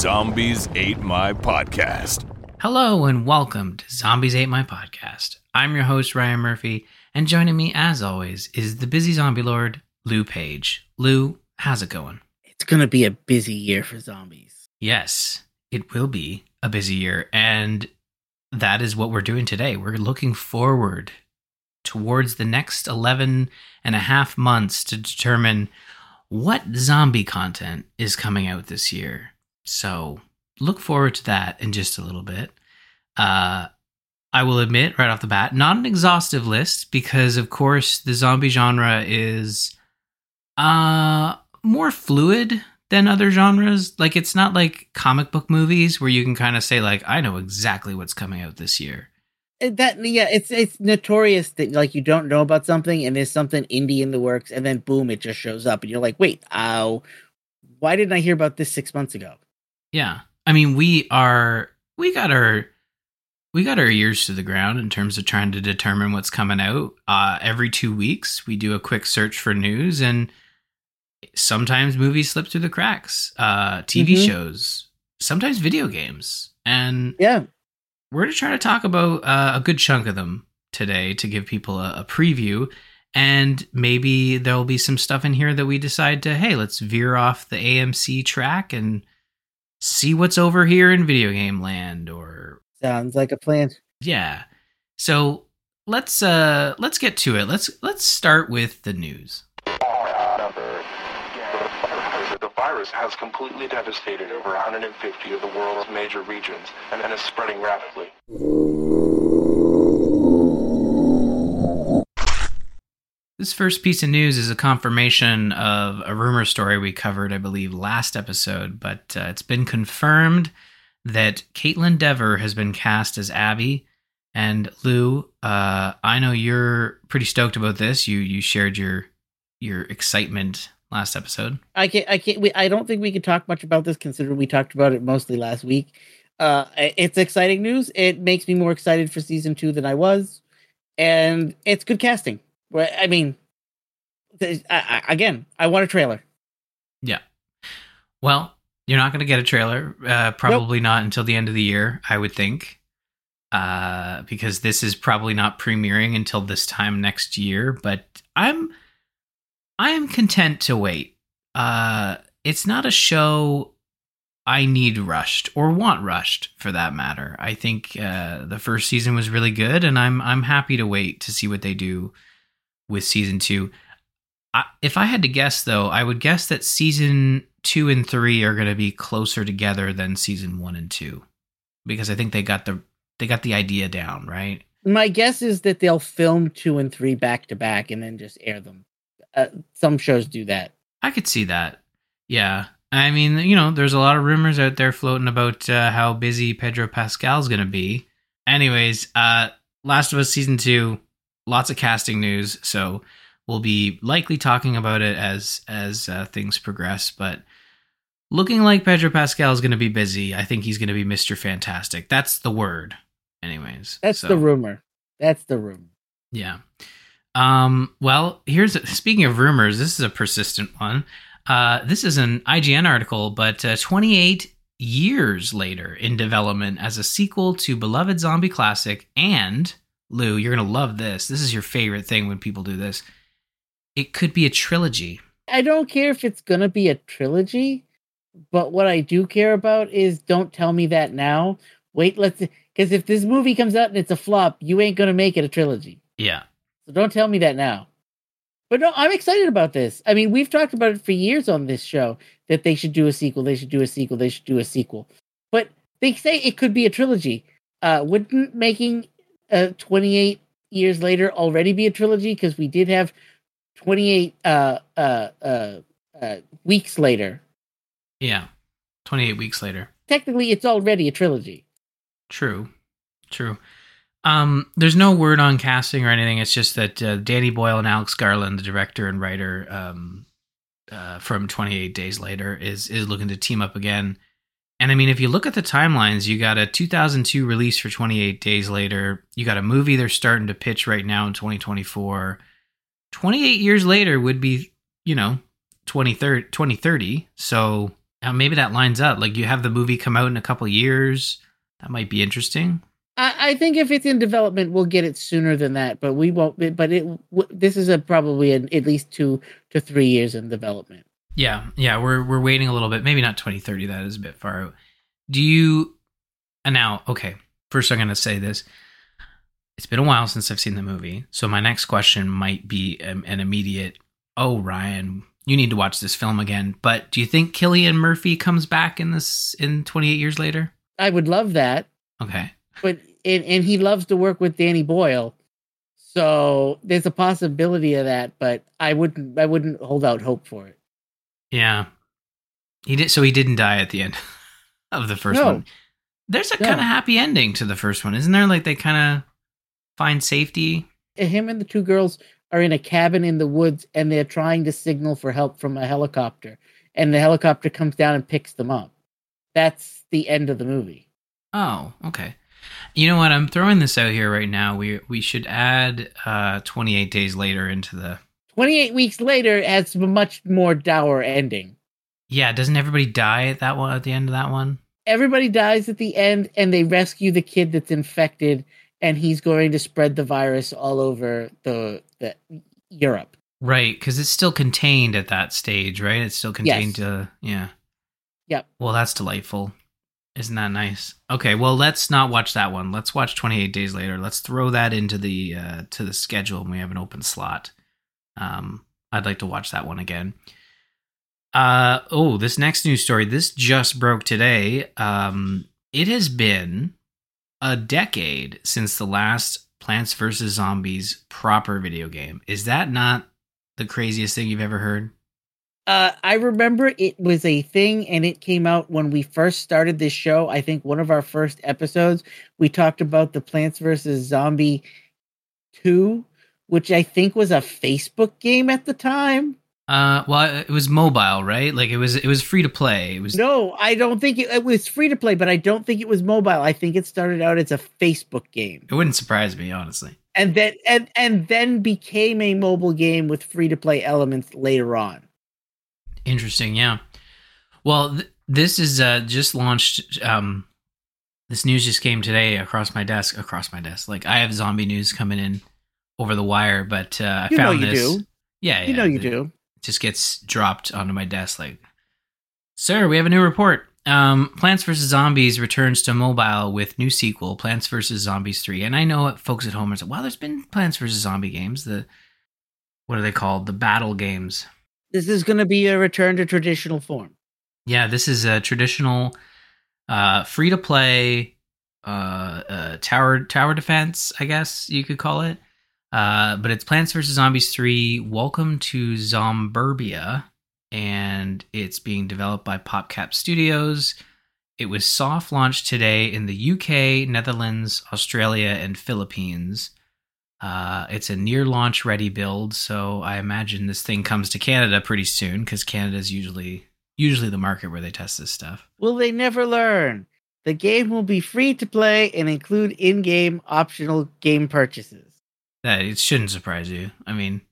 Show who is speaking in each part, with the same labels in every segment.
Speaker 1: Zombies Ate My Podcast.
Speaker 2: Hello and welcome to Zombies Ate My Podcast. I'm your host, Ryan Murphy, and joining me, as always, is the busy zombie lord, Lou Page. Lou, how's it going?
Speaker 3: It's gonna be a busy year for zombies.
Speaker 2: Yes, it will be a busy year, and that is what we're doing today. We're looking forward towards the next 11 and a half months to determine what zombie content is coming out this year. So look forward to that in just a little bit. Uh, I will admit right off the bat, not an exhaustive list because, of course, the zombie genre is uh, more fluid than other genres. Like, it's not like comic book movies where you can kind of say, like, I know exactly what's coming out this year.
Speaker 3: Uh, That yeah, it's it's notorious that like you don't know about something and there's something indie in the works and then boom, it just shows up and you're like, wait, oh, why didn't I hear about this six months ago?
Speaker 2: Yeah. I mean, we are we got our we got our ears to the ground in terms of trying to determine what's coming out. Uh every 2 weeks we do a quick search for news and sometimes movies slip through the cracks. Uh TV
Speaker 3: Mhm.
Speaker 2: shows, sometimes video games. And
Speaker 3: Yeah,
Speaker 2: we're to try to talk about uh, a good chunk of them today to give people a, a preview. And maybe there'll be some stuff in here that we decide to, hey, let's veer off the AMC track and see what's over here in video game land or
Speaker 3: sounds like a plan.
Speaker 2: yeah. So let's uh let's get to it. Let's let's start with the news.
Speaker 4: The virus has completely devastated over 150 of the world's major regions and, and is spreading rapidly.
Speaker 2: This first piece of news is a confirmation of a rumor story we covered, I believe, last episode, but uh, it's been confirmed that Kaitlyn Dever has been cast as Abby. And Lou, uh, I know you're pretty stoked about this. You you shared your your excitement last episode.
Speaker 3: I can't. I can't. We, I don't think we can talk much about this, considering we talked about it mostly last week. Uh, it's exciting news. It makes me more excited for season two than I was, and it's good casting. Well, I mean, I, I, again, I want a trailer.
Speaker 2: Yeah. Well, you're not going to get a trailer. Uh, probably not until the end of the year, I would think. Uh, because this is probably not premiering until this time next year. But I'm, I am content to wait. Uh, it's not a show I need rushed or want rushed for that matter. I think uh, the first season was really good, and I'm I'm happy to wait to see what they do with season two. I, if I had to guess, though, I would guess that season two and three are going to be closer together than season one and two, because I think they got the they got the idea down, right?
Speaker 3: My guess is that they'll film two and three back to back and then just air them. Uh, some shows do that.
Speaker 2: I could see that. Yeah, I mean, you know, there's a lot of rumors out there floating about uh, how busy Pedro Pascal's going to be. Anyways, uh, Last of Us season two, lots of casting news, so we'll be likely talking about it as as uh, things progress. But looking like Pedro Pascal is going to be busy. I think he's going to be Mister Fantastic. That's the word. Anyways,
Speaker 3: That's
Speaker 2: so-
Speaker 3: the rumor. That's the rumor.
Speaker 2: yeah. Um, well, here's speaking of rumors, this is a persistent one. Uh, this is an IGN article, but uh, 28 years later in development as a sequel to beloved zombie classic, and Lou, you're gonna love this. This is your favorite thing when people do this. It could be a trilogy.
Speaker 3: I don't care if it's gonna be a trilogy, but what I do care about is don't tell me that now. Wait, let's because if this movie comes out and it's a flop, you ain't gonna make it a trilogy.
Speaker 2: Yeah,
Speaker 3: So don't tell me that now. But no, I'm excited about this. I mean, we've talked about it for years on this show that they should do a sequel, they should do a sequel, they should do a sequel. But they say it could be a trilogy. Uh, wouldn't making uh 28 years later already be a trilogy? Because we did have 28 uh, uh, uh, uh, weeks later
Speaker 2: Yeah. 28 weeks later.
Speaker 3: Technically, it's already a trilogy.
Speaker 2: True. True. Um, there's no word on casting or anything. It's just that uh, Danny Boyle and Alex Garland, the director and writer um, uh, from 28 Days Later, is is looking to team up again. And I mean, if you look at the timelines, you got a 2002 release for 28 Days Later. You got a movie they're starting to pitch right now in 2024. 28 years later would be, you know, 2030. 2030. So uh, maybe that lines up. Like you have the movie come out in a couple years. That might be interesting.
Speaker 3: I, I think if it's in development, we'll get it sooner than that. But we won't. But it w- this is a probably an, at least two to three years in development.
Speaker 2: Yeah, yeah, we're we're waiting a little bit. Maybe not 2030. That is a bit far out. Do you? And now, okay. First, I'm going to say this. It's been a while since I've seen the movie, so my next question might be an immediate. Oh, Ryan, you need to watch this film again. But do you think Cillian Murphy comes back in this in 28 years later?
Speaker 3: I would love that,
Speaker 2: Okay.
Speaker 3: but and, and he loves to work with Danny Boyle, so there's a possibility of that. But I wouldn't. I wouldn't hold out hope for it.
Speaker 2: Yeah. He did. So he didn't die at the end of the first
Speaker 3: No.
Speaker 2: one. There's a
Speaker 3: No.
Speaker 2: kind of happy ending to the first one, isn't there? Like they kind of find safety.
Speaker 3: him and the two girls are in a cabin in the woods and they're trying to signal for help from a helicopter and the helicopter comes down and picks them up that's the end of the movie
Speaker 2: Oh, okay. You know what? I'm throwing this out here right now. We we should add uh 28 days later into the
Speaker 3: 28 weeks later has a much more dour ending
Speaker 2: Yeah, doesn't everybody die at that one at the end of that one?
Speaker 3: everybody dies at the end and they rescue the kid that's infected and he's going to spread the virus all over the, the europe
Speaker 2: Right, cuz it's still contained at that stage, right? It's still contained to yeah.
Speaker 3: Yep.
Speaker 2: Well, that's delightful. Isn't that nice? Okay, well, let's not watch that one. Let's watch 28 days later. Let's throw that into the uh to the schedule when we have an open slot. Um I'd like to watch that one again. Uh oh, this next news story. This just broke today. Um it has been a decade since the last Plants vs Zombies proper video game. Is that not the craziest thing you've ever heard?
Speaker 3: Uh, I remember it was a thing and it came out when we first started this show. I think one of our first episodes, we talked about the Plants vs. Zombie 2, which I think was a Facebook game at the time.
Speaker 2: Uh, well, it was mobile, right? Like it was, it was free to play. It was
Speaker 3: No, I don't think it, it was free to play, but I don't think it was mobile. I think it started out as a Facebook game.
Speaker 2: It wouldn't surprise me, honestly.
Speaker 3: And then and and then became a mobile game with free to play elements later on.
Speaker 2: Interesting, yeah. Well, th- this is uh, just launched. Um, this news just came today across my desk. Across my desk, like I have zombie news coming in over the wire, but uh, I
Speaker 3: You know
Speaker 2: found
Speaker 3: you
Speaker 2: this.
Speaker 3: do.
Speaker 2: Yeah,
Speaker 3: You know you do.
Speaker 2: just gets dropped onto my desk like sir we have a new report um, plants vs zombies returns to mobile with new sequel plants vs zombies 3 and i know folks at home are saying well there's been plants vs zombie games the what are they called the battle games
Speaker 3: This is going to be a return to traditional form.
Speaker 2: yeah this is a traditional uh, free to play uh, uh, tower tower defense i guess you could call it uh, but it's Plants vs. Zombies 3 Welcome to Zomburbia, and it's being developed by PopCap Studios. It was soft launched today in the UK, Netherlands, Australia, and Philippines. Uh, it's a near launch ready build, so I imagine this thing comes to Canada pretty soon because Canada's usually usually the market where they test this stuff.
Speaker 3: Will they never learn? The game will be free to play and include in-game optional game purchases.
Speaker 2: That it shouldn't surprise you. I mean,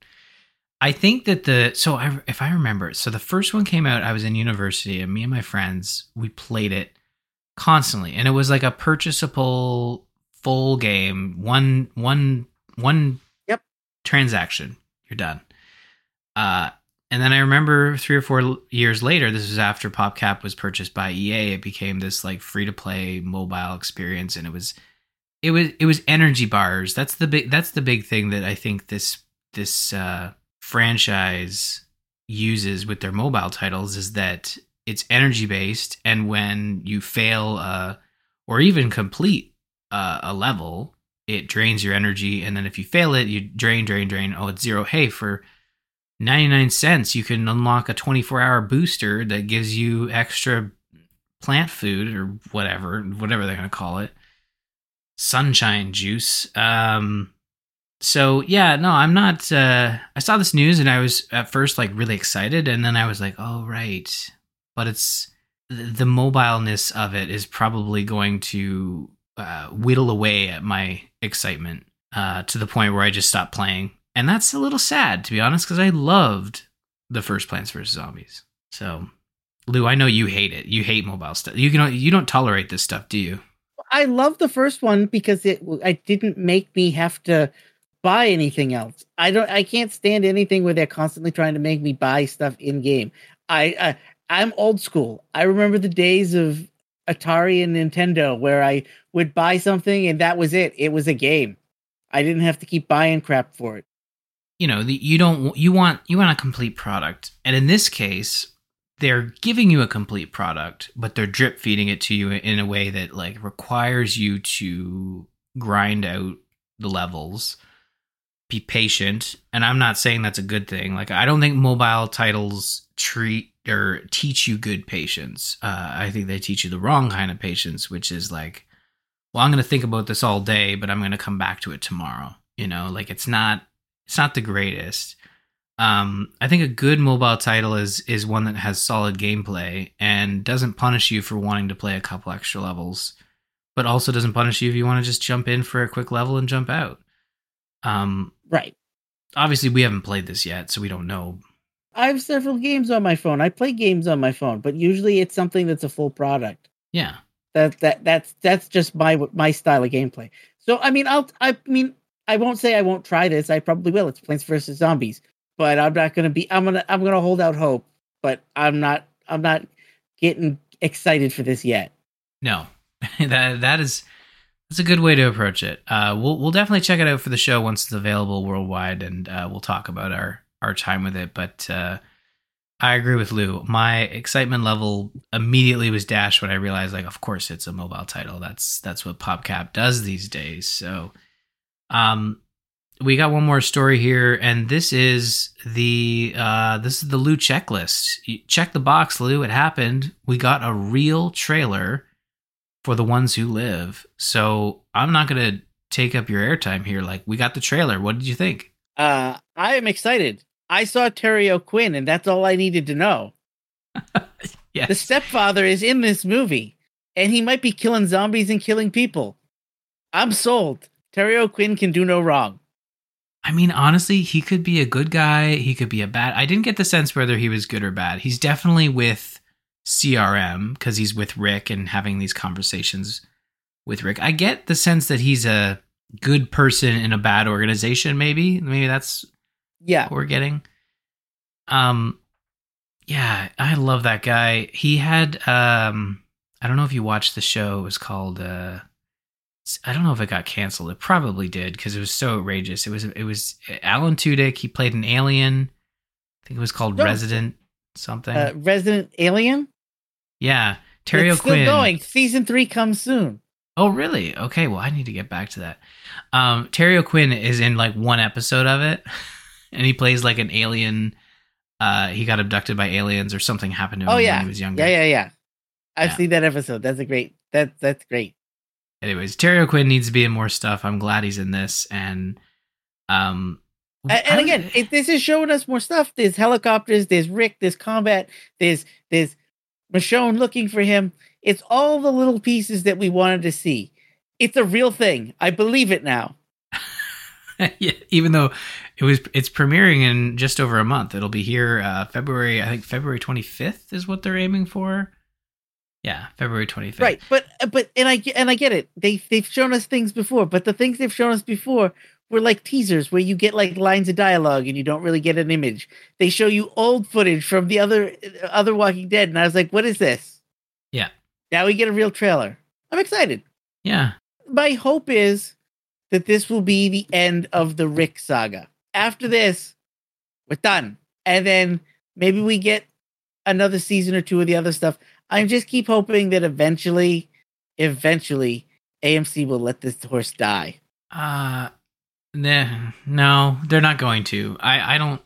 Speaker 2: I think that the so I if I remember, so the first one came out. I was in university, and me and my friends we played it constantly, and it was like a purchasable full game. One one one.
Speaker 3: Yep.
Speaker 2: Transaction. You're done. Uh, and then I remember three or four years later, this was after PopCap was purchased by EA. It became this like free to play mobile experience, and it was it was it was energy bars. That's the big that's the big thing that I think this this uh, franchise uses with their mobile titles is that it's energy based, and when you fail uh, or even complete uh, a level, it drains your energy, and then if you fail it, you drain, drain, drain. Oh, it's zero. Hey, for 99 cents, you can unlock a 24 hour booster that gives you extra plant food or whatever, whatever they're going to call it. Sunshine juice. Um, so yeah, no, I'm not. Uh, I saw this news and I was at first like really excited, and then I was like, oh right, but it's the mobileness of it is probably going to uh, whittle away at my excitement uh, to the point where I just stopped playing, and that's a little sad to be honest, because I loved the first Plants vs Zombies. So, Lou, I know you hate it. You hate mobile stuff. You can you don't tolerate this stuff, do you?
Speaker 3: I love the first one because it it didn't make me have to buy anything else. I don't I can't stand anything where they're constantly trying to make me buy stuff in game. I, I I'm old school. I remember the days of Atari and Nintendo where I would buy something and that was it. It was a game. I didn't have to keep buying crap for it.
Speaker 2: You know, the, you don't you want you want a complete product. And in this case, they're giving you a complete product, but they're drip feeding it to you in a way that like requires you to grind out the levels, be patient. And I'm not saying that's a good thing. Like I don't think mobile titles treat or teach you good patience. Uh, I think they teach you the wrong kind of patience, which is like, well, I'm going to think about this all day, but I'm going to come back to it tomorrow. You know, like it's not it's not the greatest. Um, I think a good mobile title is is one that has solid gameplay and doesn't punish you for wanting to play a couple extra levels, but also doesn't punish you if you want to just jump in for a quick level and jump out. Um,
Speaker 3: right.
Speaker 2: Obviously, we haven't played this yet, so we don't know.
Speaker 3: I have several games on my phone. I play games on my phone, but usually it's something that's a full product.
Speaker 2: Yeah.
Speaker 3: That that that's that's just my my style of gameplay. So I mean, I'll I mean I won't say I won't try this. I probably will. It's Plants vs Zombies but I'm not gonna be. I'm gonna. I'm gonna hold out hope, but I'm not. I'm not getting excited for this yet.
Speaker 2: No, that that is that's a good way to approach it. Uh, we'll we'll definitely check it out for the show once it's available worldwide, and uh, we'll talk about our our time with it. But uh, I agree with Lou. My excitement level immediately was dashed when I realized, like, of course, it's a mobile title. That's that's what PopCap does these days. So, um, we got one more story here, and this is the uh, this is the Lou checklist. You check the box, Lou. It happened. We got a real trailer for the ones who live. So I'm not gonna take up your airtime here. Like we got the trailer. What did you think?
Speaker 3: Uh, I am excited. I saw Terry O'Quinn, and that's all I needed to know.
Speaker 2: yes.
Speaker 3: The stepfather is in this movie, and he might be killing zombies and killing people. I'm sold. Terry O'Quinn can do no wrong.
Speaker 2: I mean, honestly, he could be a good guy. He could be a bad. I didn't get the sense whether he was good or bad. He's definitely with CRM because he's with Rick and having these conversations with Rick. I get the sense that he's a good person in a bad organization. Maybe, maybe that's
Speaker 3: yeah
Speaker 2: what we're getting. Um, yeah, I love that guy. He had um, I don't know if you watched the show. It was called uh I don't know if it got canceled. It probably did because it was so outrageous. It was it was Alan Tudyk. He played an alien. I think it was called
Speaker 3: No.
Speaker 2: Resident something.
Speaker 3: Uh, Resident Alien.
Speaker 2: yeah, Terry
Speaker 3: it's
Speaker 2: O'Quinn.
Speaker 3: still going. Season three comes soon.
Speaker 2: Oh, really? Okay. Well, I need to get back to that. Um, Terry O'Quinn is in like one episode of it, and he plays like an alien. Uh, he got abducted by aliens, or something happened to him
Speaker 3: Oh
Speaker 2: when
Speaker 3: yeah,
Speaker 2: he was younger.
Speaker 3: yeah, yeah, yeah. I've
Speaker 2: Yeah.
Speaker 3: seen that episode. That's a great. That that's great.
Speaker 2: Anyways, Terry O'Quinn needs to be in more stuff. I'm glad he's in this, and um,
Speaker 3: A-
Speaker 2: I
Speaker 3: And, again, it, this is showing us more stuff. There's helicopters. There's Rick. There's combat. There's there's Michonne looking for him. It's all the little pieces that we wanted to see. It's a real thing. I believe it now.
Speaker 2: yeah, even though it was it's premiering in just over a month. It'll be here uh February, I think February 25th is what they're aiming for. Yeah, February 25th.
Speaker 3: Right, but uh, but and I and I get it. They they've shown us things before, but the things they've shown us before were like teasers where you get like lines of dialogue and you don't really get an image. They show you old footage from the other uh, other Walking Dead, and I was like, "What is this?"
Speaker 2: Yeah.
Speaker 3: Now we get a real trailer. I'm excited.
Speaker 2: Yeah.
Speaker 3: My hope is that this will be the end of the Rick saga. After this, we're done, and then maybe we get another season or two of the other stuff. I just keep hoping that eventually, eventually, AMC will let this horse die.
Speaker 2: Uh nah, no, they're not going to. I I don't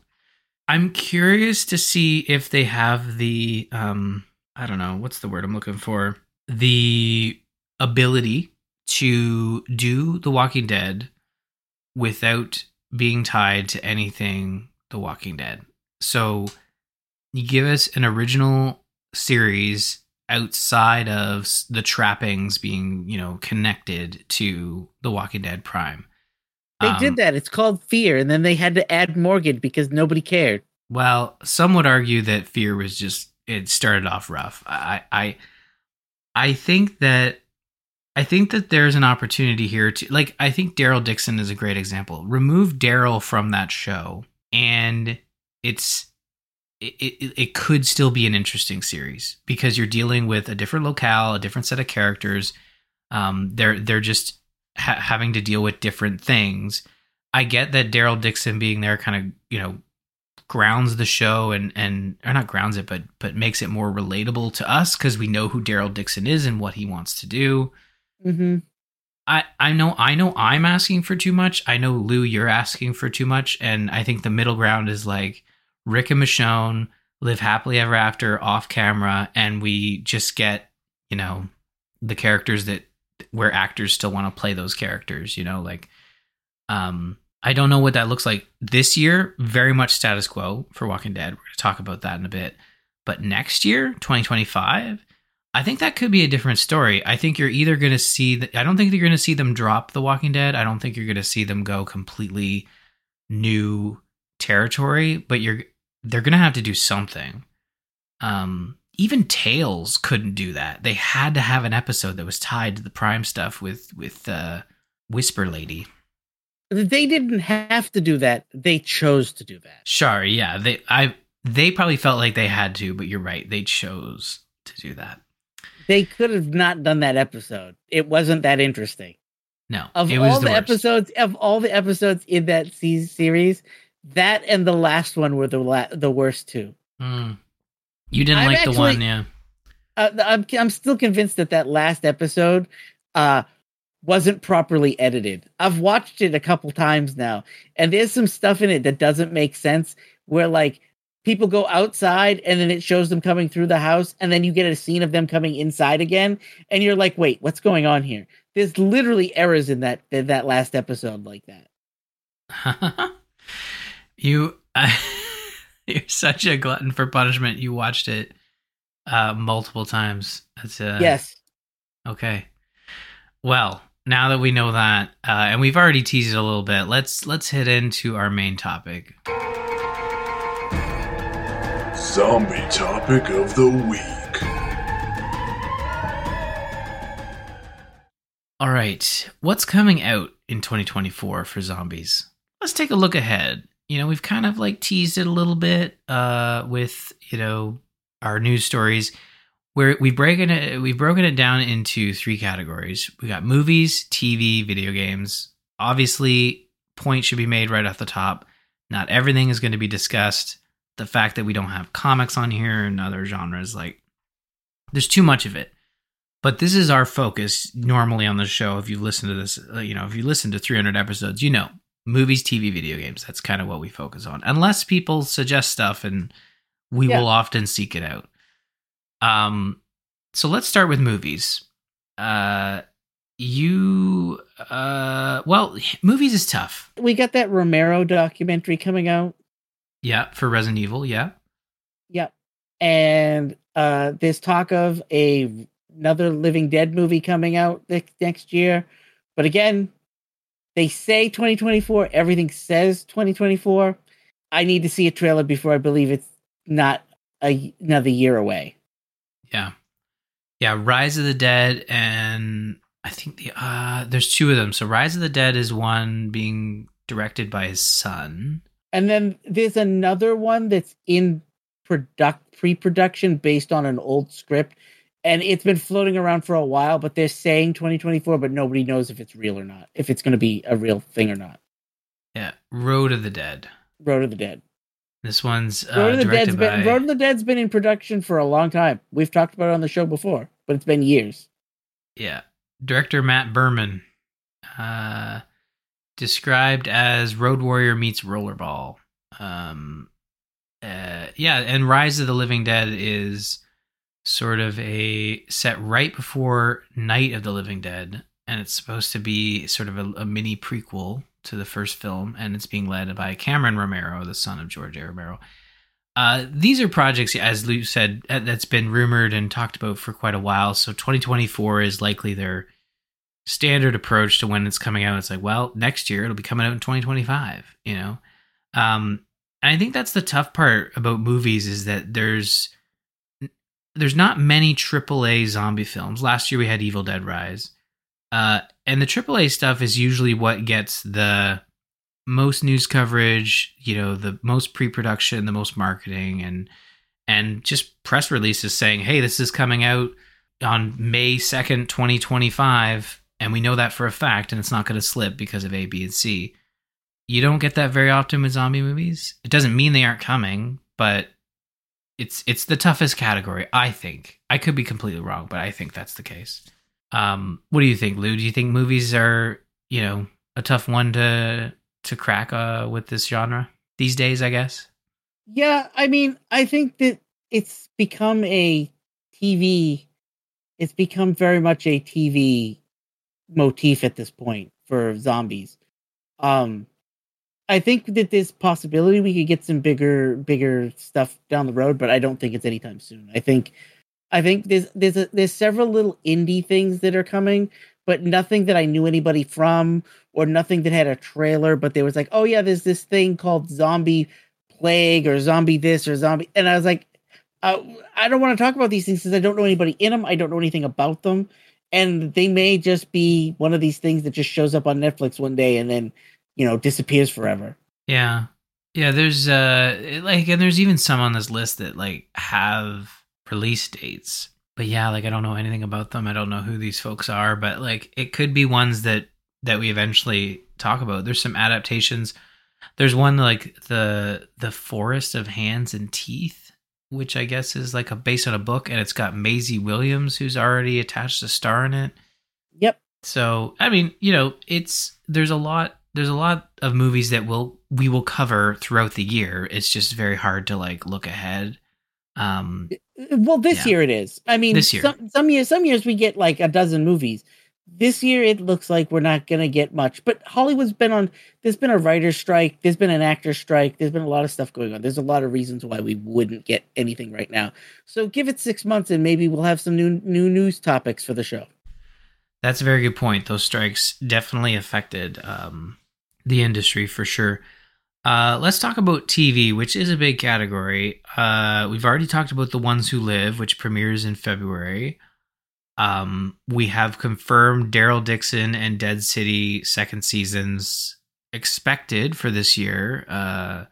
Speaker 2: I'm curious to see if they have the um I don't know, what's the word I'm looking for? The ability to do The Walking Dead without being tied to anything The Walking Dead. So you give us an original series outside of the trappings being, you know, connected to The Walking Dead Prime.
Speaker 3: They
Speaker 2: Um,
Speaker 3: did that. It's called Fear, and then they had to add Morgan because nobody cared.
Speaker 2: Well, some would argue that Fear was just it started off rough. I I I think that I think that there's an opportunity here to like I think Daryl Dixon is a great example. Remove Daryl from that show and it's it, it, it could still be an interesting series because you're dealing with a different locale, a different set of characters. Um, they're they're just ha- having to deal with different things. I get that Daryl Dixon being there kind of you know grounds the show and and or not grounds it but but makes it more relatable to us because we know who Daryl Dixon is and what he wants to do.
Speaker 3: hmm
Speaker 2: I I know I know I'm asking for too much. I know Lou you're asking for too much and I think the middle ground is like Rick and Michonne live happily ever after off camera and we just get, you know, the characters that where actors still want to play those characters, you know, like um I don't know what that looks like this year. Very much status quo for Walking Dead. We're going to talk about that in a bit. But next year, 2025, I think that could be a different story. I think you're either going to see that. I don't think you're going to see them drop The Walking Dead. I don't think you're going to see them go completely new territory. But you're they're going to have to do something. Um, even Tales couldn't do that. They had to have an episode that was tied to the Prime stuff with with uh, Whisper Lady.
Speaker 3: They didn't have to do that. They chose to do that.
Speaker 2: Sure, yeah. They I they probably felt like they had to, but you're right. They chose to do that.
Speaker 3: They could have not done that episode. It wasn't that interesting.
Speaker 2: No,
Speaker 3: Of all
Speaker 2: the,
Speaker 3: the, episodes, of all the episodes in that series, that and the last one were the la- the worst two.
Speaker 2: Mm. You didn't
Speaker 3: I'm
Speaker 2: like the one, yeah.
Speaker 3: Uh, I'm I'm still convinced that that last episode uh wasn't properly edited. I've watched it a couple times now, and there's some stuff in it that doesn't make sense. Where like people go outside, and then it shows them coming through the house, and then you get a scene of them coming inside again, and you're like, wait, what's going on here? There's literally errors in that in that last episode like that.
Speaker 2: you you're such a glutton for punishment. You watched it uh multiple times. That's uh
Speaker 3: yes,
Speaker 2: Okay. Well, now that we know that, uh, and we've already teased it a little bit, let's let's hit into our main topic.
Speaker 5: Zombie topic of the week.
Speaker 2: All right, what's coming out in 2024 for zombies? Let's take a look ahead. You know, we've kind of like teased it a little bit uh, with you know our news stories, where we've broken it we've broken it down into three categories. We got movies, TV, video games. Obviously, point should be made right off the top. Not everything is going to be discussed. The fact that we don't have comics on here and other genres, like there's too much of it but this is our focus normally on the show if you listen to this uh, you know if you listen to 300 episodes you know movies tv video games that's kind of what we focus on unless people suggest stuff and we
Speaker 3: Yeah.
Speaker 2: will often seek it out um so let's start with movies uh you uh well movies is tough
Speaker 3: we got that Romero documentary coming out.
Speaker 2: yeah for resident evil yeah
Speaker 3: Yep. And uh there's talk of a another Living Dead movie coming out next next year. But again, they say 2024, everything says 2024. I need to see a trailer before I believe it's not a, another year away.
Speaker 2: Yeah. Yeah, Rise of the Dead and I think the uh there's two of them. So Rise of the Dead is one being directed by his son.
Speaker 3: And then there's another one that's in product pre-production based on an old script and it's been floating around for a while but they're saying 2024 but nobody knows if it's real or not if it's going to be a real thing or not
Speaker 2: Yeah, Road of the Dead.
Speaker 3: road of the dead
Speaker 2: This one's uh,
Speaker 3: road of the
Speaker 2: directed
Speaker 3: dead's been
Speaker 2: by
Speaker 3: road of the dead's been in production for a long time we've talked about it on the show before but it's been years
Speaker 2: yeah, director Matt Birman. Uh described as Road Warrior meets Rollerball. Um uh, yeah, and Rise of the Living Dead is sort of a set right before Night of the Living Dead, and it's supposed to be sort of a, a mini prequel to the first film, and it's being led by Cameron Romero, the son of George A. Romero. Uh, these are projects, as Lou said, uh, that's been rumored and talked about for quite a while. So 2024 is likely their standard approach to when it's coming out. It's like, well, next year it'll be coming out in 2025. You know, um, and I think that's the tough part about movies is that there's there's not many AAA zombie films. Last year we had Evil Dead Rise, uh, and the AAA stuff is usually what gets the most news coverage, you know, the most pre-production, the most marketing and and just press releases saying, "Hey, this is coming out on May 2nd, 2025." And we know that for a fact and it's not going to slip because of A, B, and C. You don't get that very often with zombie movies. It doesn't mean they aren't coming, but it's it's the toughest category, I think. I could be completely wrong, but I think that's the case. Um, what do you think, Lou? Do you think movies are, you know, a tough one to to crack uh, with this genre these days? I guess.
Speaker 3: Yeah, I mean, I think that it's become a TV. It's become very much a TV motif at this point for zombies. Um, I think that there's possibility we could get some bigger, bigger stuff down the road, but I don't think it's anytime soon. I think, I think there's there's a, there's several little indie things that are coming, but nothing that I knew anybody from or nothing that had a trailer. But there was like, oh yeah, there's this thing called Zombie Plague or Zombie this or Zombie, and I was like, uh, I don't want to talk about these things because I don't know anybody in them. I don't know anything about them, and they may just be one of these things that just shows up on Netflix one day and then you know disappears forever.
Speaker 2: Yeah. Yeah, there's uh like and there's even some on this list that like have release dates. But yeah, like I don't know anything about them. I don't know who these folks are, but like it could be ones that that we eventually talk about. There's some adaptations. There's one like the the Forest of Hands and Teeth, which I guess is like a based on a book and it's got Maisie Williams who's already attached a star in it.
Speaker 3: Yep.
Speaker 2: So, I mean, you know, it's there's a lot there's a lot of movies that will we will cover throughout the year. It's just very hard to like look ahead. Um
Speaker 3: Well, this
Speaker 2: Yeah.
Speaker 3: year it is. I mean,
Speaker 2: This year.
Speaker 3: some some years some years we get like a dozen movies. This year it looks like we're not gonna get much. But Hollywood's been on. There's been a writer's strike. There's been an actor's strike. There's been a lot of stuff going on. There's a lot of reasons why we wouldn't get anything right now. So give it six months and maybe we'll have some new new news topics for the show.
Speaker 2: That's a very good point. Those strikes definitely affected um, the industry for sure. Uh, let's talk about TV, which is a big category. Uh, we've already talked about The Ones Who Live, which premieres in February. Um, we have confirmed Daryl Dixon and Dead City second seasons expected for this year. Uh,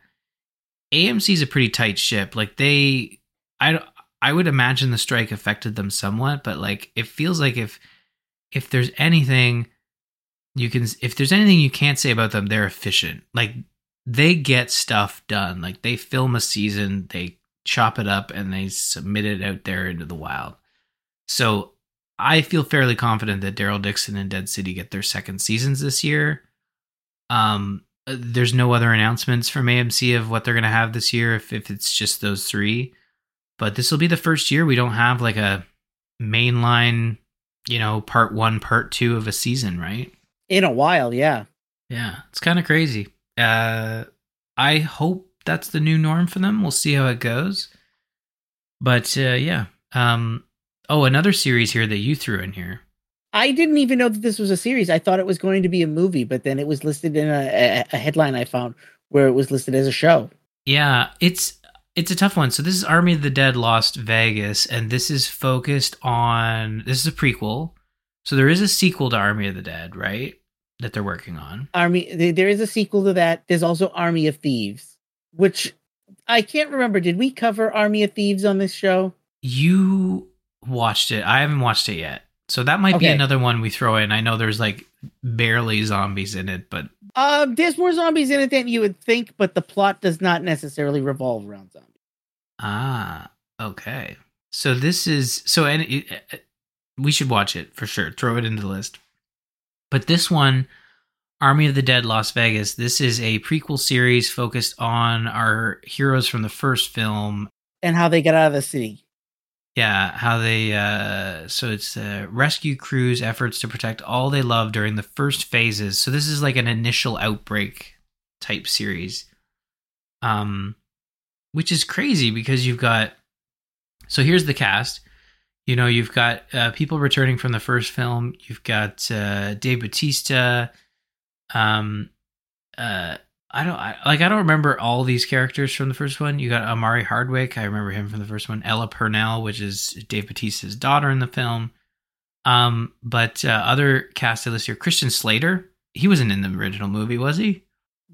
Speaker 2: AMC's a pretty tight ship. Like they, I, I would imagine the strike affected them somewhat, but like it feels like if if there's anything you can if there's anything you can't say about them they're efficient. Like they get stuff done. Like they film a season they chop it up and they submit it out there into the wild. So i feel fairly confident that daryl dixon and dead city get their second seasons this year. Um there's no other announcements from amc of what they're going to have this year if, if it's just those three. But this will be the first year we don't have like a mainline you know, part one, part two of a season, right?
Speaker 3: In a while, yeah.
Speaker 2: Yeah, it's kind of crazy. Uh, I hope that's the new norm for them. We'll see how it goes. But uh, yeah. Um, oh, another series here that you threw in here.
Speaker 3: I didn't even know that this was a series. I thought it was going to be a movie, but then it was listed in a, a, a headline I found where it was listed as a show.
Speaker 2: Yeah, it's it's a tough one. So this is Army of the Dead Lost Vegas, and this is focused on this is a prequel. So there is a sequel to Army of the Dead, right? That they're working on.
Speaker 3: Army. There is a sequel to that. There's also Army of Thieves, which I can't remember. Did we cover Army of Thieves on this show?
Speaker 2: You watched it. I haven't watched it yet. So that might be another one we throw in. I know there's like barely zombies in it, but
Speaker 3: Um, there's more zombies in it than you would think, but the plot does not necessarily revolve around zombies.
Speaker 2: ah, okay. So this is so and it, we should watch it for sure. Throw it into the list. But this one, Army of the Dead Lost Vegas. This is a prequel series focused on our heroes from the first film.
Speaker 3: And how they get out of the city.
Speaker 2: Yeah, how they uh so it's uh rescue crews efforts to protect all they love during the first phases. So this is like an initial outbreak type series. Um which is crazy because you've got so here's the cast. You know, you've got uh, people returning from the first film. You've got uh, Dave Bautista. Um, uh, I don't I, like. I don't remember all these characters from the first one. You got Omari Hardwick. I remember him from the first one. Ella Purnell, which is Dave Bautista's daughter in the film. Um, but uh, other cast list here: Christian Slater. He wasn't in the original movie, was he?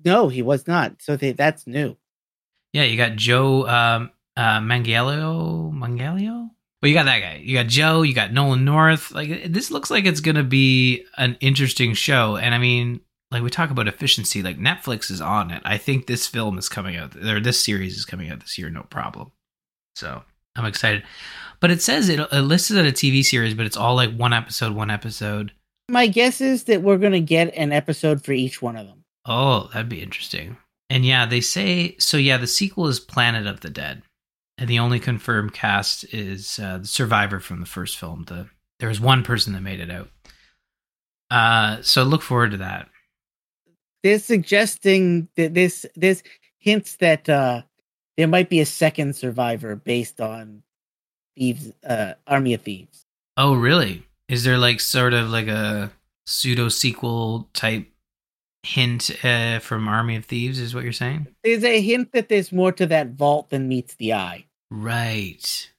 Speaker 3: No, he was not. So they, that's new.
Speaker 2: Yeah, you got Joe um, uh. Well, you got that guy. You got Joe. You got Nolan North. Like this looks like it's gonna be an interesting show. And I mean, like we talk about efficiency. Like Netflix is on it. I think this film is coming out, or this series is coming out this year, no problem. So I'm excited. But it says it, it lists it as a TV series, but it's all like one episode, one episode.
Speaker 3: My guess is that we're going to get an episode for each one of them.
Speaker 2: Oh, that'd be interesting. And yeah, they say so. Yeah, the sequel is Planet of the Dead, and the only confirmed cast is uh, the survivor from the first film. The there was one person that made it out. Uh, so look forward to that.
Speaker 3: They're suggesting that this this hints that uh, there might be a second survivor based on thieves, uh, Army of Thieves.
Speaker 2: Oh, really? Is there like sort of like a pseudo sequel type hint uh, from Army of Thieves? Is what you're saying?
Speaker 3: There's a hint that there's more to that vault than meets the eye.
Speaker 2: Right.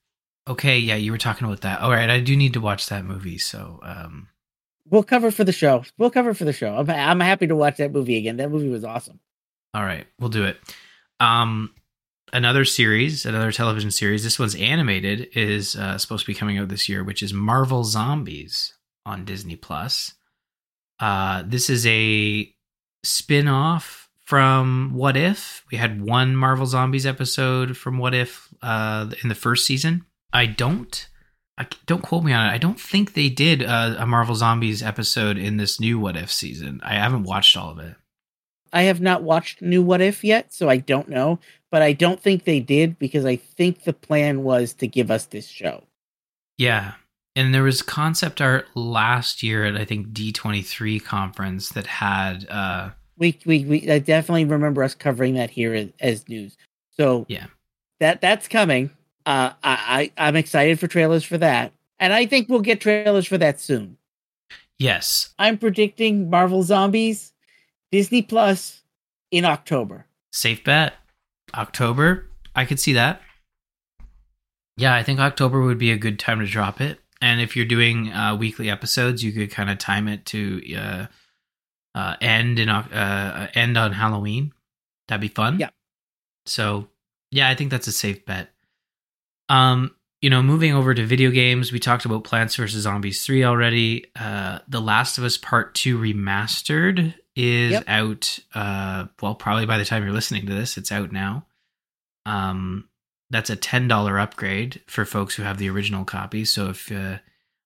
Speaker 2: Okay. Yeah, you were talking about that. All right. I do need to watch that movie. So, um,
Speaker 3: We'll cover for the show. We'll cover for the show. I'm I'm happy to watch that movie again. That movie was awesome.
Speaker 2: All right, we'll do it. Um, another series, another television series. This one's animated. Is uh, supposed to be coming out this year, which is Marvel Zombies on Disney Plus. Uh, this is a spin-off from What If. We had one Marvel Zombies episode from What If uh, in the first season. I don't I, don't quote me on it. I don't think they did a, a Marvel Zombies episode in this new What If season. I haven't watched all of it.
Speaker 3: I have not watched New What If yet, so I don't know. But I don't think they did because I think the plan was to give us this show.
Speaker 2: Yeah. And there was concept art last year at I think D23 conference that had uh
Speaker 3: We we, we I definitely remember us covering that here as, as news. So
Speaker 2: Yeah.
Speaker 3: that that's coming. Uh, I, I I'm excited for trailers for that, and I think we'll get trailers for that soon.
Speaker 2: yes,
Speaker 3: I'm predicting Marvel Zombies, Disney Plus in October.
Speaker 2: safe bet. October, I could see that. Yeah, I think October would be a good time to drop it. And if you're doing uh, weekly episodes, you could kind of time it to uh, uh, end in uh, end on Halloween. That'd be fun.
Speaker 3: Yeah.
Speaker 2: So yeah, I think that's a safe bet. Um, you know, moving over to video games, we talked about Plants vs Zombies three already. Uh, The Last of Us Part Two remastered is
Speaker 3: Yep.
Speaker 2: out. Uh, well, probably by the time you're listening to this, it's out now. Um, that's a ten dollar upgrade for folks who have the original copy. So if uh,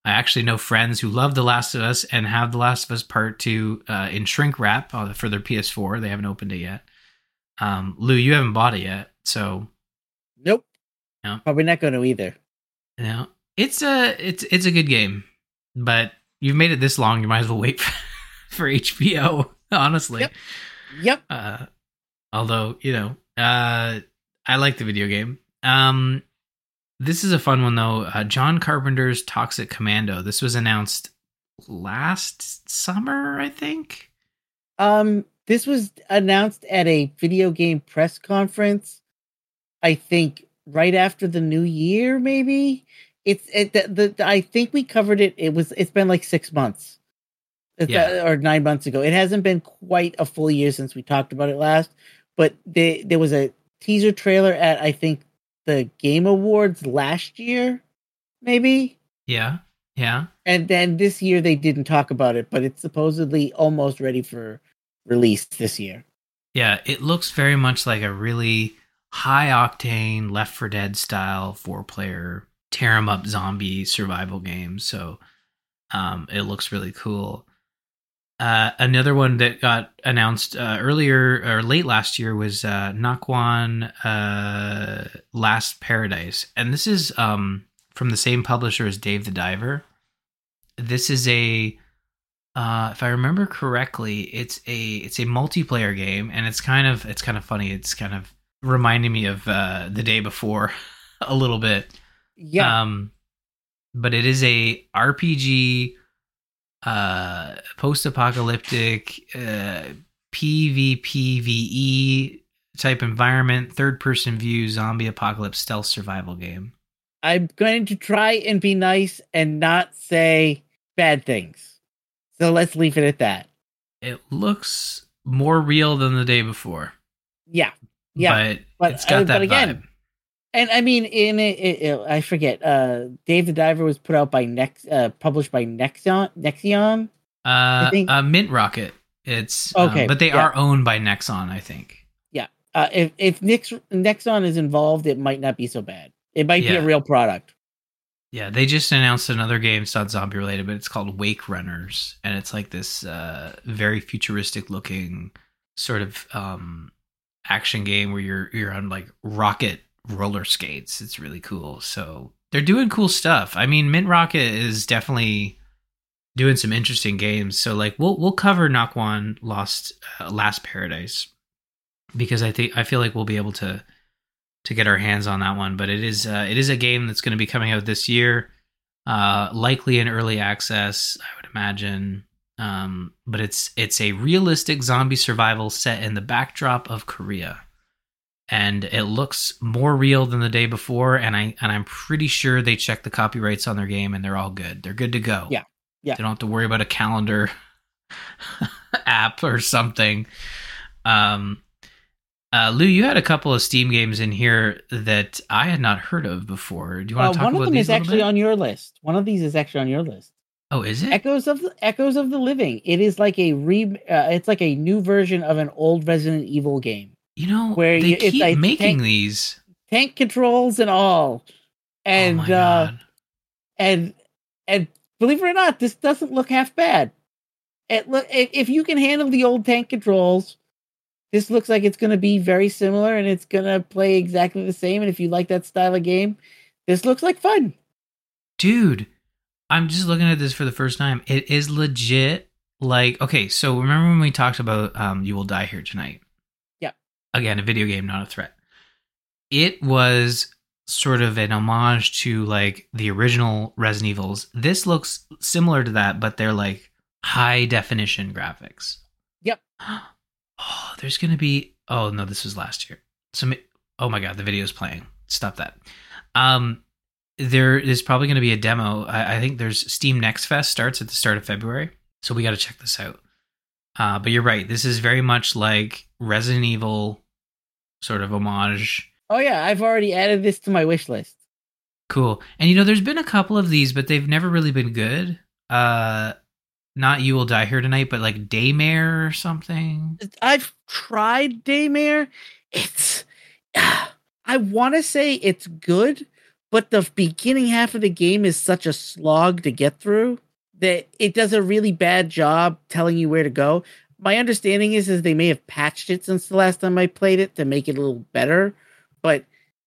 Speaker 2: I actually know friends who love The Last of Us and have The Last of Us Part Two uh, in shrink wrap uh, for their PS4, they haven't opened it yet. Um, Lou, you haven't bought it yet, so
Speaker 3: Nope.
Speaker 2: No.
Speaker 3: Probably not going to either.
Speaker 2: know it's a it's it's a good game, but you've made it this long, you might as well wait for, for HBO. Honestly,
Speaker 3: Yep. Yep.
Speaker 2: uh, although you know, uh, I like the video game. Um, this is a fun one though. Uh, John Carpenter's Toxic Commando. This was announced last summer, I think.
Speaker 3: Um, this was announced at a video game press conference. I think right after the new year, maybe. It's it, the, the I think we covered it. It was it's been like six months,
Speaker 2: Yeah.
Speaker 3: uh, or nine months ago. It hasn't been quite a full year since we talked about it last. But they, there was a teaser trailer at I think the Game Awards last year, maybe.
Speaker 2: Yeah, yeah.
Speaker 3: And then this year they didn't talk about it, but it's supposedly almost ready for release this year.
Speaker 2: Yeah, it looks very much like a really high octane Left 4 Dead style four player tear 'em up zombie survival game. So um, it looks really cool. Uh, another one that got announced uh, earlier or late last year was uh, Nakwon uh, Last Paradise, and this is um, from the same publisher as Dave the Diver. This is a, uh, if I remember correctly, it's a it's a multiplayer game, and it's kind of it's kind of funny. It's kind of reminding me of uh, the day before a little bit.
Speaker 3: Yeah.
Speaker 2: Um, but it is a RPG, uh, post-apocalyptic, uh, PvPvE type environment, third-person view, zombie apocalypse stealth survival game.
Speaker 3: I'm going to try and be nice and not say bad things. So let's leave it at that.
Speaker 2: It looks more real than the day before.
Speaker 3: Yeah. Yeah.
Speaker 2: but,
Speaker 3: but,
Speaker 2: it's got
Speaker 3: uh,
Speaker 2: that
Speaker 3: but again,
Speaker 2: vibe.
Speaker 3: And I mean, in it, it, it- I forget. Uh, Dave the Diver was put out by Nex, uh, published by Nexon, Nexion.
Speaker 2: Uh,
Speaker 3: think-
Speaker 2: uh, Mint Rocket. It's um,
Speaker 3: Okay,
Speaker 2: but they
Speaker 3: yeah.
Speaker 2: are owned by Nexon, I think. Yeah.
Speaker 3: Uh, if if Nix, Nexon is involved, it might not be so bad. It might be a real product.
Speaker 2: Yeah, they just announced another game. It's not zombie related, but it's called Wake Runners, and it's like this uh, very futuristic looking sort of um, action game where you're you're on like rocket roller skates. It's really cool. So they're doing cool stuff. I mean, Mint Rocket is definitely doing some interesting games. So like we'll we'll cover Nakwon Lost uh, Last Paradise because I think I feel like we'll be able to to get our hands on that one. But it is uh, it is a game that's going to be coming out this year, uh, likely in early access, I would imagine. Um, but it's it's a realistic zombie survival set in the backdrop of Korea, and it looks more real than the day before. And I and I'm pretty sure they checked the copyrights on their game, and they're all good. They're good to go.
Speaker 3: Yeah. Yeah.
Speaker 2: They don't have to worry about a calendar app or something. Um, uh, Lou, you had a couple of Steam games in here that I had not heard of before. Do you
Speaker 3: Uh,
Speaker 2: want to talk about these?
Speaker 3: one of them
Speaker 2: these
Speaker 3: is actually
Speaker 2: bit?
Speaker 3: on your list. One of these is actually on your list.
Speaker 2: Oh, is it?
Speaker 3: Echoes of the Echoes of the Living. It is like a re. Uh, it's like a new version of an old Resident Evil game.
Speaker 2: You know,
Speaker 3: where
Speaker 2: they
Speaker 3: you-
Speaker 2: keep
Speaker 3: like
Speaker 2: making
Speaker 3: tank-
Speaker 2: these.
Speaker 3: Tank controls and all. And
Speaker 2: oh
Speaker 3: uh, and and believe it or not, this doesn't look half bad. It look if, you can handle the old tank controls, this looks like it's going to be very similar and it's going to play exactly the same. And if you like that style of game, this looks like fun.
Speaker 2: dude i'm just looking at this for the first time it is legit like okay so remember when we talked about um you will die here tonight. Again a video game not a threat it was sort of an homage to like the original resident evils this looks similar to that but they're like high definition graphics
Speaker 3: Yep.
Speaker 2: oh there's gonna be oh no this was last year so oh my god the video's playing stop that um there is probably going to be a demo. I, I think there's Steam Next Fest starts at the start of February, so we got to check this out. Uh, but you're right. This is very much like Resident Evil, sort of homage.
Speaker 3: Oh yeah, I've already added this to my wish list.
Speaker 2: Cool. And you know, there's been a couple of these, but they've never really been good. Uh, not You Will Die Here Tonight, but like Daymare or something.
Speaker 3: I've tried Daymare. It's I want to say it's good, but the beginning half of the game is such a slog to get through that it does a really bad job telling you where to go. My understanding is is they may have patched it since the last time I played it to make it a little better, but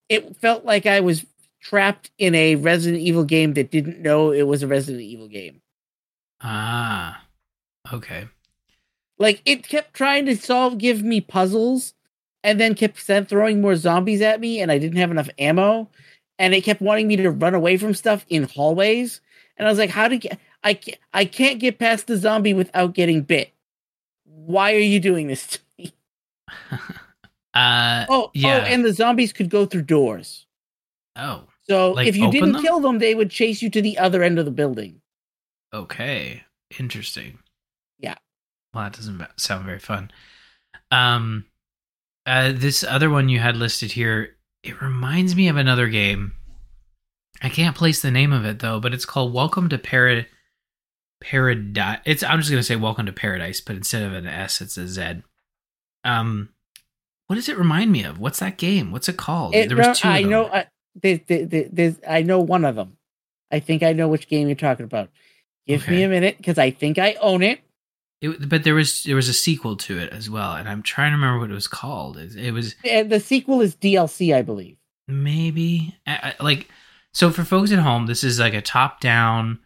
Speaker 3: it felt like I was trapped in a Resident Evil game that didn't know it was a Resident Evil game.
Speaker 2: Ah, okay.
Speaker 3: Like it kept trying to solve, give me puzzles, and then kept sent throwing more zombies at me, and I didn't have enough ammo, and it kept wanting me to run away from stuff in hallways, and I was like, "How do? I I can't get past the zombie without getting bit. Why are you doing this to me?"
Speaker 2: Uh,
Speaker 3: Oh,
Speaker 2: Yeah.
Speaker 3: oh, and the zombies could go through doors.
Speaker 2: oh,
Speaker 3: So
Speaker 2: Like,
Speaker 3: if you didn't
Speaker 2: them?
Speaker 3: kill them, they would chase you to the other end of the building.
Speaker 2: okay. Interesting.
Speaker 3: Yeah.
Speaker 2: Well, that doesn't sound very fun. Um, uh, this other one you had listed here, it reminds me of another game. I can't place the name of it though, but it's called Welcome to Parad Paradise. It's I'm just gonna say Welcome to Paradise, but instead of an S, it's a Z. Um, what does it remind me of? What's that game? What's it called?
Speaker 3: It-
Speaker 2: there was two.
Speaker 3: I know. I, there, there, there- there's, I know one of them. I think I know which game you're talking about. Give me a minute because I think I own it.
Speaker 2: It, but there was there was a sequel to it as well, and I'm trying to remember what it was called. It, it was
Speaker 3: And the sequel is DLC, I believe.
Speaker 2: maybe I- I- like so for folks at home. This is like a top down,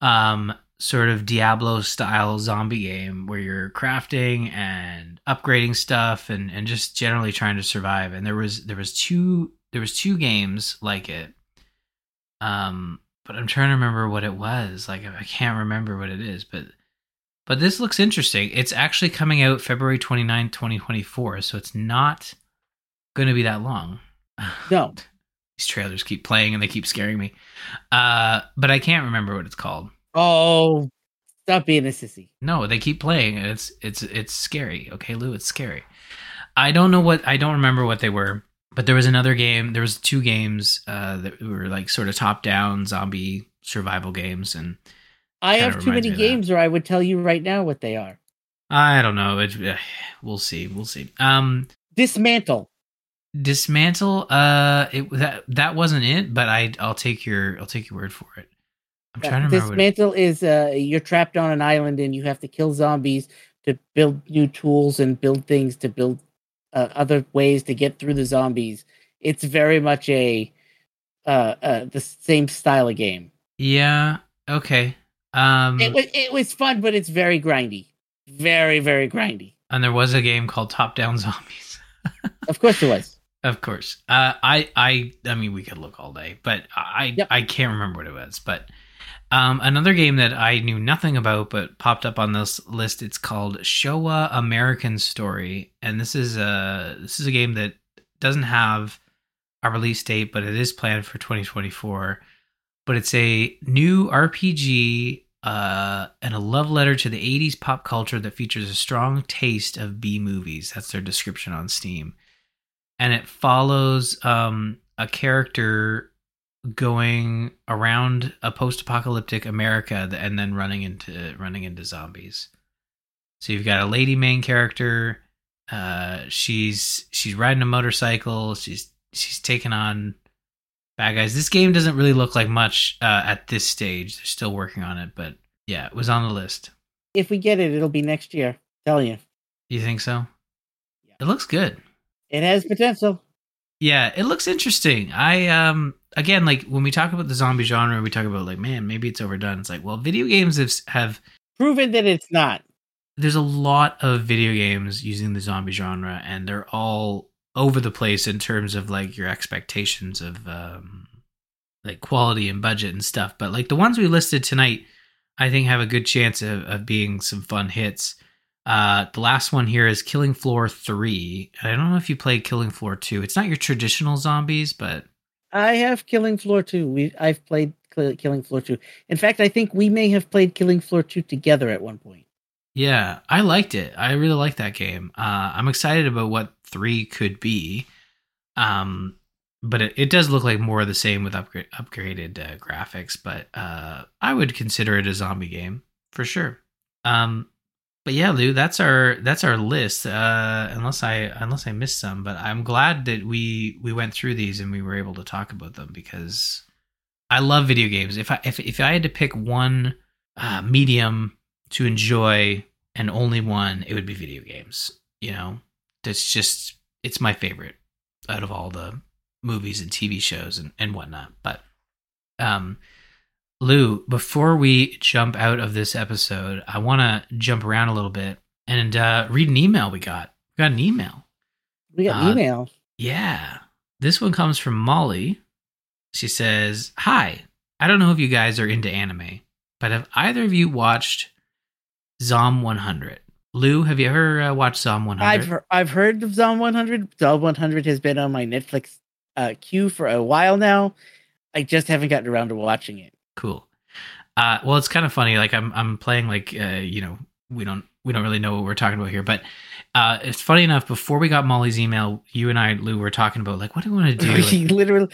Speaker 2: um, sort of Diablo style zombie game where you're crafting and upgrading stuff and and just generally trying to survive. And there was there was two there was two games like it. Um, but I'm trying to remember what it was. Like I can't remember what it is, but but this looks interesting. It's actually coming out February 29, 2024, so it's not going to be that long.
Speaker 3: No.
Speaker 2: These trailers keep playing and they keep scaring me. Uh, but I can't remember what it's called.
Speaker 3: Oh, stop being a sissy.
Speaker 2: No, they keep playing and it's it's it's scary. Okay, Lou, it's scary. I don't know what I don't remember what they were, but there was another game. There was two games uh, that were like sort of top down zombie survival games, and
Speaker 3: I have too many
Speaker 2: me of that.
Speaker 3: games, or I would tell you right now what they are.
Speaker 2: I don't know. It, eh, we'll see. We'll see. Um,
Speaker 3: Dismantle.
Speaker 2: dismantle. Uh, it that that wasn't it, but I I'll take your I'll take your word for it. I'm trying to remember.
Speaker 3: Dismantle is uh, you're trapped on an island and you have to kill zombies to build new tools and build things to build uh, other ways to get through the zombies. It's very much a uh, uh, the same style of game.
Speaker 2: yeah. Okay. Um,
Speaker 3: It was it was fun, but it's very grindy, very very grindy.
Speaker 2: and there was a game called Top Down Zombies.
Speaker 3: Of course there was.
Speaker 2: Of course. Uh, I, I, I mean, we could look all day, but I,
Speaker 3: Yep.
Speaker 2: I can't remember what it was. But um, another game that I knew nothing about, but popped up on this list. It's called Showa American Story, and this is a this is a game that doesn't have a release date, but it is planned for 2024. But it's a new RPG uh, and a love letter to the 80s pop culture that features a strong taste of B movies. That's their description on Steam and it follows um, a character going around a post-apocalyptic America and then running into running into zombies. So you've got a lady main character. Uh, she's she's riding a motorcycle. She's she's taking on bad guys. This game doesn't really look like much uh, at this stage. They're still working on it, but yeah, it was on the list.
Speaker 3: If we get it, it'll be next year. Tell you,
Speaker 2: You think so?
Speaker 3: Yeah.
Speaker 2: It looks good.
Speaker 3: it has potential.
Speaker 2: Yeah, it looks interesting. I um again like when we talk about the zombie genre, we talk about like man, maybe it's overdone. It's like, well, video games have have
Speaker 3: Proven that it's not.
Speaker 2: there's a lot of video games using the zombie genre and they're all over the place in terms of like your expectations of um like quality and budget and stuff. But like the ones we listed tonight, I think have a good chance of, of being some fun hits. Uh, the last one here is Killing Floor 3. I don't know if you played Killing Floor 2. It's not your traditional zombies, but
Speaker 3: I have Killing Floor 2. We I've played Killing Floor 2. In fact, I think we may have played Killing Floor 2 together at one point.
Speaker 2: Yeah, I liked it. I really liked that game. Uh, I'm excited about what three could be. Um, but it, it does look like more of the same with upgrade, upgraded uh, graphics. But uh, I would consider it a zombie game for sure. Um, but yeah, Lou, that's our that's our list. Uh, unless I unless I missed some, but I'm glad that we we went through these and we were able to talk about them because I love video games. If I if if I had to pick one uh, medium to enjoy and only one, it would be video games. You know, that's just it's my favorite out of all the movies and TV shows and, and whatnot. But um Lou, before we jump out of this episode, I wanna jump around a little bit and uh read an email we got. We got an email.
Speaker 3: We got
Speaker 2: Uh,
Speaker 3: email.
Speaker 2: Yeah. This one comes from Molly. She says, Hi, I don't know if you guys are into anime, but have either of you watched Zom 100? Lou, have you ever uh, watched Zom 100?
Speaker 3: I've heard, I've heard of Zom 100. Zom 100 has been on my Netflix uh, queue for a while now. I just haven't gotten around to watching it.
Speaker 2: Cool. Uh, well, it's kind of funny. Like I'm, I'm playing like, uh, you know, we don't, we don't really know what we're talking about here, but uh, it's funny enough. Before we got Molly's email, you and I, Lou, were talking about like, what do we want to do? Like,
Speaker 3: literally,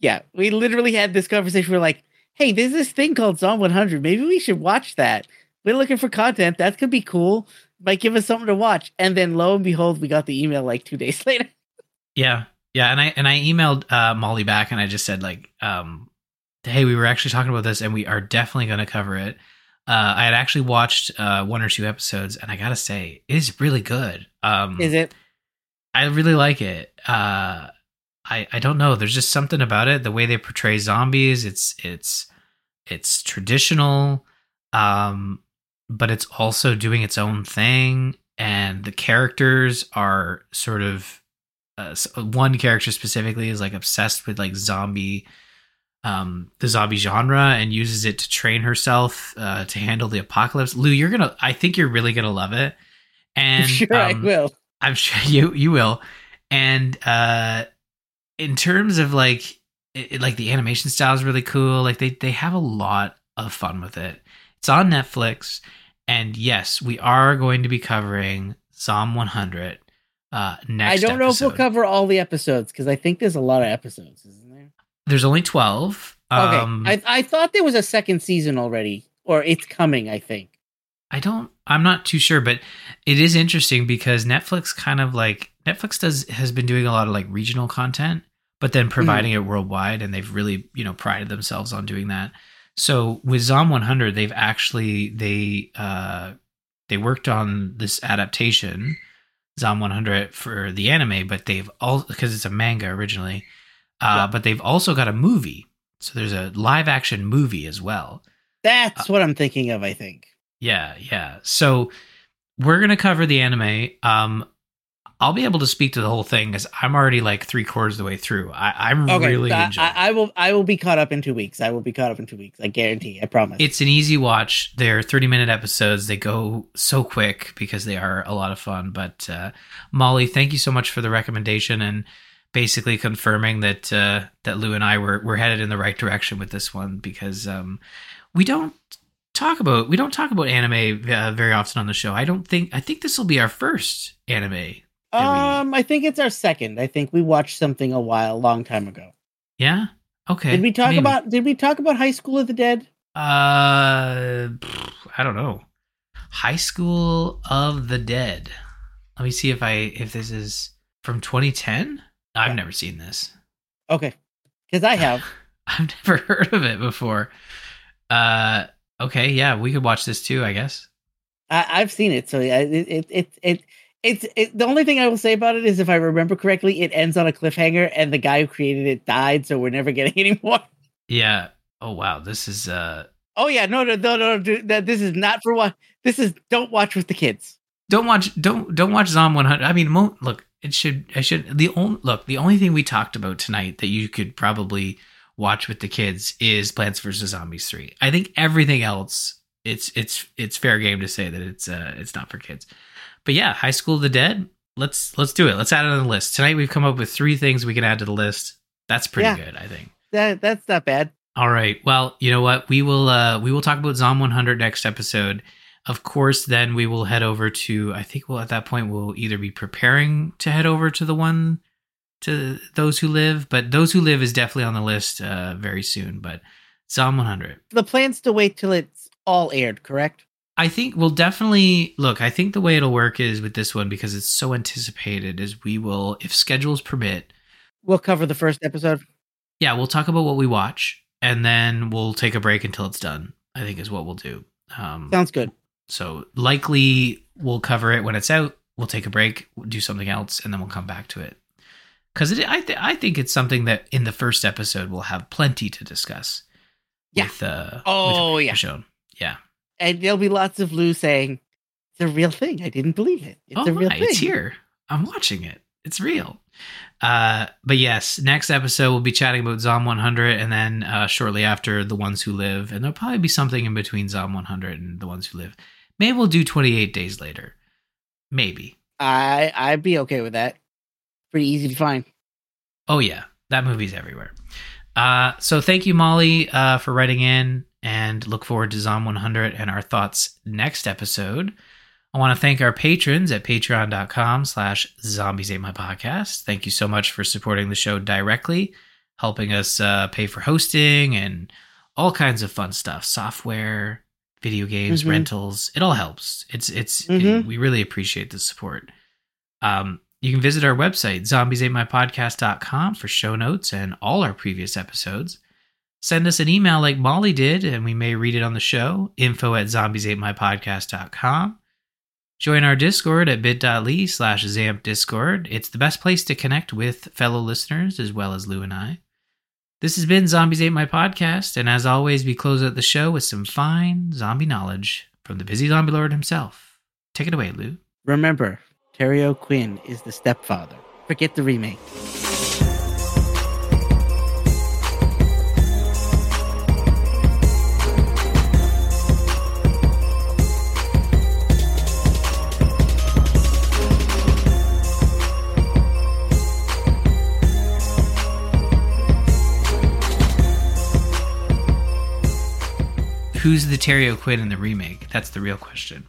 Speaker 3: yeah, we literally had this conversation. We're like, hey, there's this thing called Zom 100. Maybe we should watch that. We're looking for content. That could be cool. Might give us something to watch. And then lo and behold, we got the email like two days later.
Speaker 2: Yeah, yeah, and I and I emailed uh, Molly back and I just said like, um, hey, we were actually talking about this and we are definitely going to cover it. Uh, I had actually watched uh, one or two episodes, and I gotta say, it is really good. Um,
Speaker 3: Is it?
Speaker 2: I really like it. Uh, I I don't know. There's just something about it. The way they portray zombies, it's it's it's traditional, um, but it's also doing its own thing. And the characters are sort of uh, one character specifically is like obsessed with like zombie, um, the zombie genre, and uses it to train herself uh, to handle the apocalypse. Lou, you're gonna. I think you're really gonna love it. And
Speaker 3: sure, I
Speaker 2: um,
Speaker 3: will.
Speaker 2: I'm sure you you will. And uh in terms of like it, it- like the animation style is really cool. Like they they have a lot of fun with it. It's on Netflix and yes, we are going to be covering Zom 100 uh next.
Speaker 3: I don't know if we'll cover all the episodes because I think there's a lot of episodes, isn't?
Speaker 2: There's only 12.
Speaker 3: Okay,
Speaker 2: Um
Speaker 3: I I thought there was a second season already, or it's coming. I think.
Speaker 2: I don't I'm not too sure, but it is interesting because Netflix kind of like Netflix does has been doing a lot of like regional content, but then providing it worldwide and they've really, you know, prided themselves on doing that. So with Zom 100, they've actually they uh they worked on this adaptation Zom 100 for the anime, but they've all because it's a manga originally. Uh
Speaker 3: Yeah.
Speaker 2: but they've also got a movie. So there's a live action movie as well.
Speaker 3: That's
Speaker 2: Uh,
Speaker 3: what I'm thinking of. I think.
Speaker 2: Yeah, yeah. So we're gonna cover the anime. Um, I'll be able to speak to the whole thing because I'm already like three quarters of the way through. I, I'm
Speaker 3: Okay,
Speaker 2: really
Speaker 3: I,
Speaker 2: enjoying.
Speaker 3: I, I will. I will be caught up in two weeks. I will be caught up in two weeks. I guarantee. I promise.
Speaker 2: it's an easy watch. They're 30 minute episodes. They go so quick because they are a lot of fun. But uh, Molly, thank you so much for the recommendation and basically confirming that uh, that Lou and I were were headed in the right direction with this one because um, we don't talk about we don't talk about anime uh, very often on the show. I don't think I think this will be our first anime. that we-
Speaker 3: um, I think it's our second. I think we watched something a while, long time ago.
Speaker 2: Yeah. Okay.
Speaker 3: Did we talk
Speaker 2: maybe.
Speaker 3: about? Did we talk about High School of the Dead?
Speaker 2: Uh, I don't know. High School of the Dead. Let me see if I if this is from 2010. I've never seen this.
Speaker 3: Okay, because I have.
Speaker 2: I've never heard of it before. Uh, okay, yeah, we could watch this too, I guess.
Speaker 3: I, I've seen it, so yeah, it it it, it it's it, the only thing I will say about it is if I remember correctly, it ends on a cliffhanger, and the guy who created it died, so we're never getting any more.
Speaker 2: Yeah. Oh wow, this is uh.
Speaker 3: Oh yeah, no, no, no, no, dude, that this is not for what. This is don't watch with the kids.
Speaker 2: Don't watch. Don't don't watch Zom 100. I mean, mo- look, it should. I should. The only look. The only thing we talked about tonight that you could probably watch with the kids is Plants vs Zombies three. I think everything else, it's it's it's fair game to say that it's uh it's not for kids. But yeah, High School of the Dead. Let's let's do it. Let's add it on the list tonight. We've come up with three things we can add to the list. That's pretty
Speaker 3: Yeah.
Speaker 2: good, I think.
Speaker 3: That that's not bad.
Speaker 2: All right. Well, you know what? We will uh we will talk about Zom 100 next episode. Of course, then we will head over to I think we'll at that point we'll either be preparing to head over to the one to those who live, but those who live is definitely on the list uh very soon, but Zom 100.
Speaker 3: The plan's to wait till it's all aired, correct?
Speaker 2: I think we'll definitely look. I think the way it'll work is with this one because it's so anticipated. Is we will, if schedules permit,
Speaker 3: We'll cover the first episode.
Speaker 2: yeah, we'll talk about what we watch, and then we'll take a break until it's done. I think is what we'll do. Um,
Speaker 3: Sounds good.
Speaker 2: So likely we'll cover it when it's out. We'll take a break, we'll do something else, and then we'll come back to it. Because I, th- I think it's something that in the first episode we'll have plenty to discuss.
Speaker 3: Yeah.
Speaker 2: With, uh,
Speaker 3: Oh,
Speaker 2: with
Speaker 3: yeah.
Speaker 2: Shown. Yeah.
Speaker 3: And there'll be lots of Lou saying, "It's a real thing. I didn't believe it. It's
Speaker 2: oh
Speaker 3: a real
Speaker 2: my,
Speaker 3: thing."
Speaker 2: it's here. I'm watching it. It's real. Uh, but yes, next episode we'll be chatting about Zom 100, and then uh, shortly after, the ones who live, and there'll probably be something in between Zom 100 and the ones who live. Maybe we'll do 28 days later. Maybe.
Speaker 3: I I'd be okay with that. Pretty easy to find.
Speaker 2: Oh yeah, that movie's everywhere. Uh, so thank you, Molly, uh, for writing in, and look forward to Zom 100 and our thoughts next episode. I want to thank our patrons at patreon.com slash zombies ate my podcast. Thank you so much for supporting the show directly, helping us uh, pay for hosting and all kinds of fun stuff, software, video games,
Speaker 3: Mhm.
Speaker 2: rentals. It all helps. It's it's
Speaker 3: Mhm.
Speaker 2: we really appreciate the support. Um, you can visit our website, zombies for show notes and all our previous episodes. send us an email like Molly did, and we may read it on the show. Info at zombies8mypodcast.com. Join our Discord at bit.ly slash zamp discord. It's the best place to connect with fellow listeners as well as Lou and I. This has been Zombies Ate My Podcast, and as always, we close out the show with some fine zombie knowledge from the busy zombie lord himself. Take it away, Lou.
Speaker 3: Remember, Terry O'Quinn is the stepfather. Forget the remake.
Speaker 2: Who's the Terry O'Quinn in the remake? That's the real question.